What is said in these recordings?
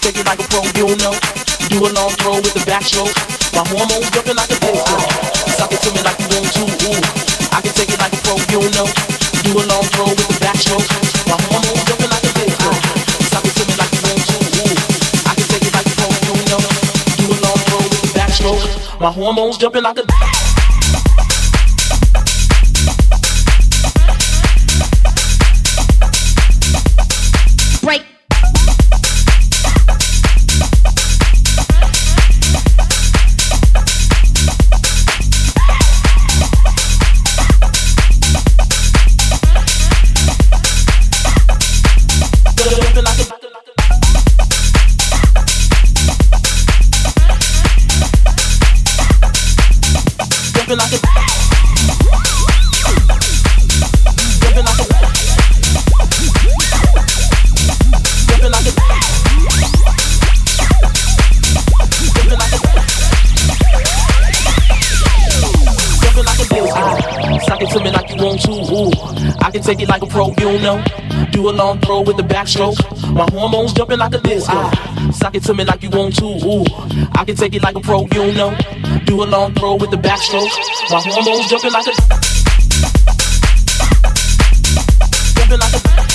Can take it like a pro, you know. Do a long throw with the backstroke. My hormones jumping like a bass Suck it to me like you want to. Ooh, I can take it like a pro, you know. Do a long throw with the backstroke. My hormones jumping like a bass Suck it to me like you want to. Ooh, I can take it like a pro, you know. Do a long throw with the backstroke. My hormones jumping like a take it like a pro, you don't know. Do a long throw with the backstroke. My hormones jumping like a disco. Ah, sock it to me like you want to. Ooh, I can take it like a pro, you don't know. Do a long throw with the backstroke. My hormones jumping like a jumping like a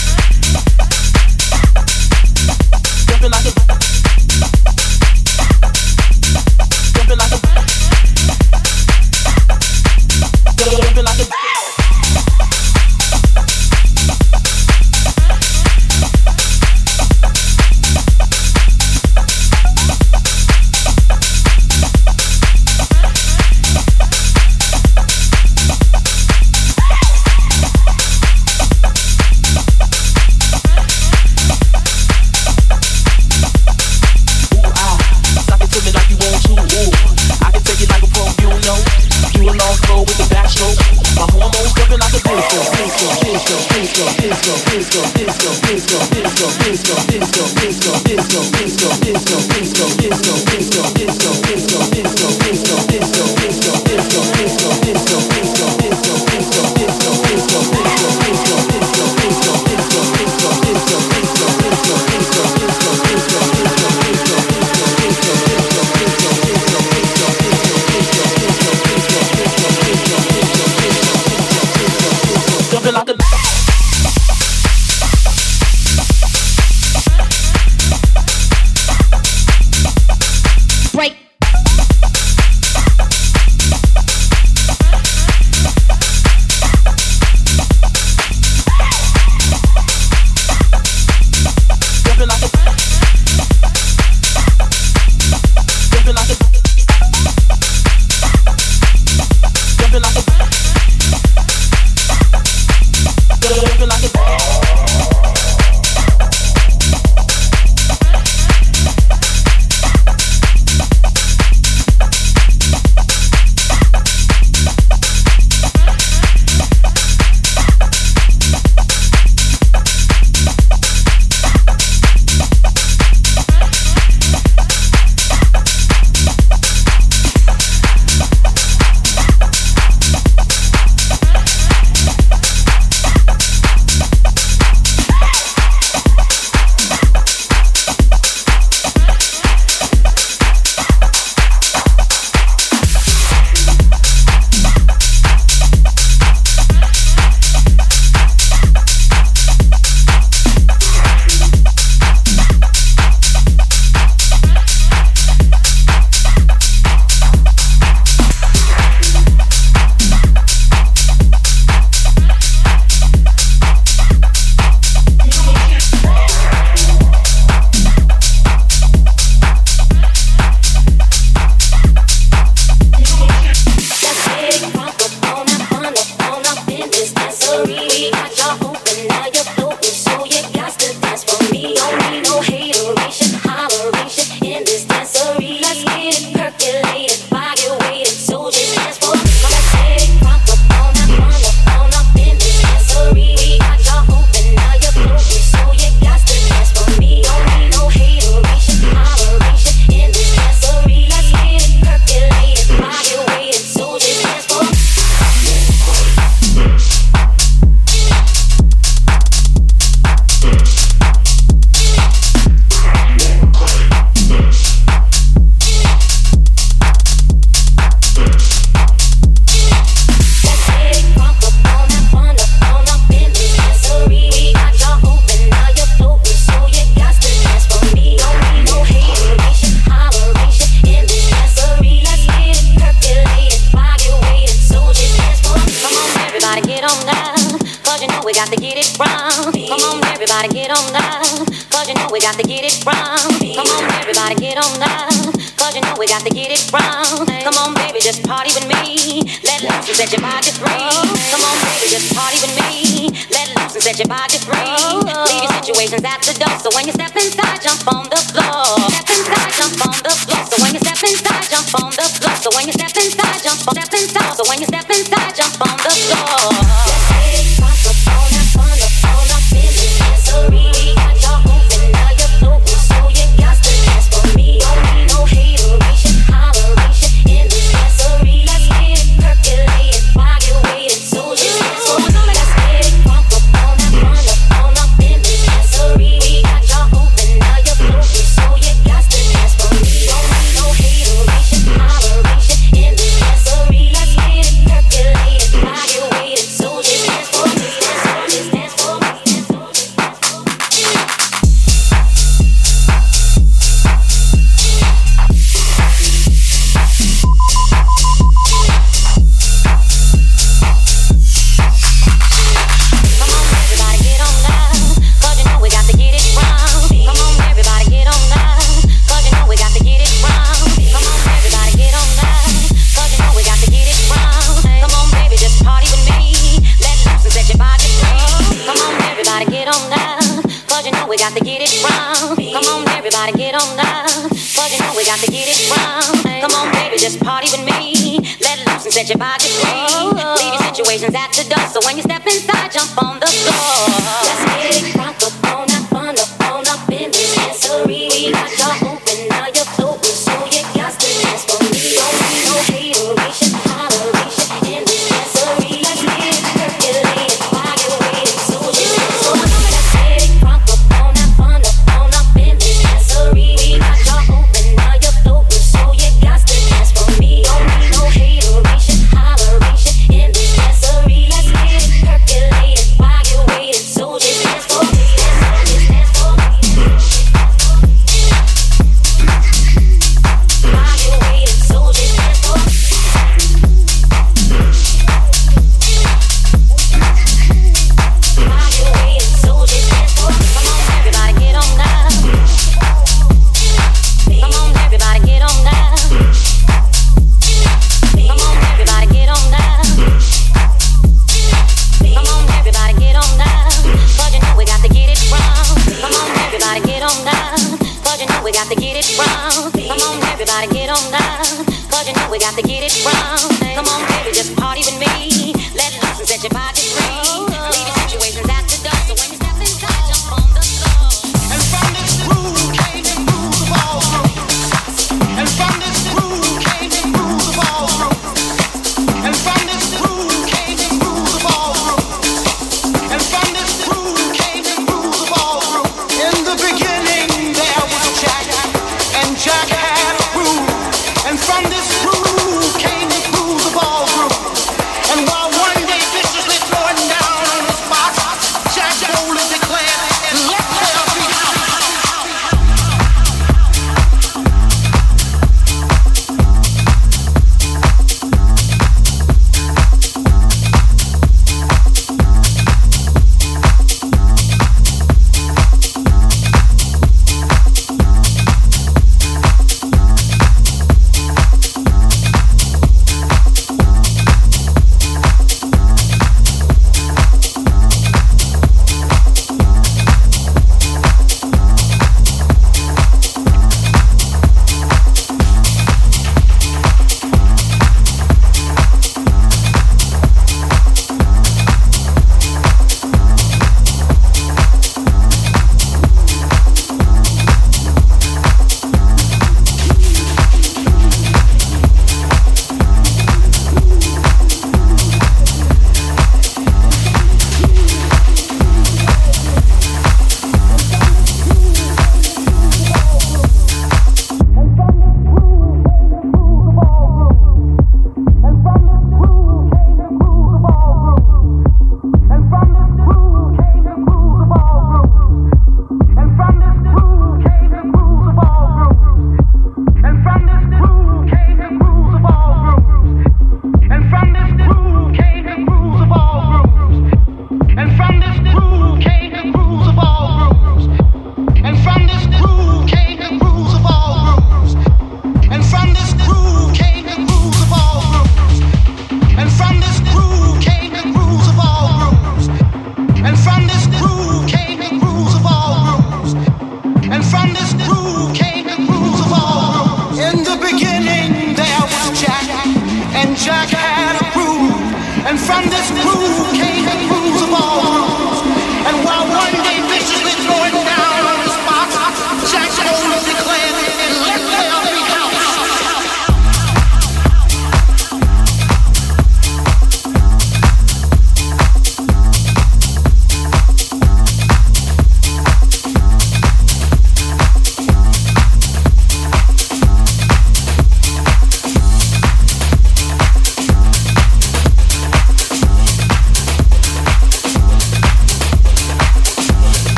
Situations at the door. So when you step inside, jump on the floor. Step inside, jump on the floor. So when you step inside, jump on the floor. So when you step inside, jump on, step inside. So when you step inside, jump on the floor.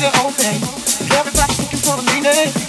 the whole thing. Everybody's looking for a meaning.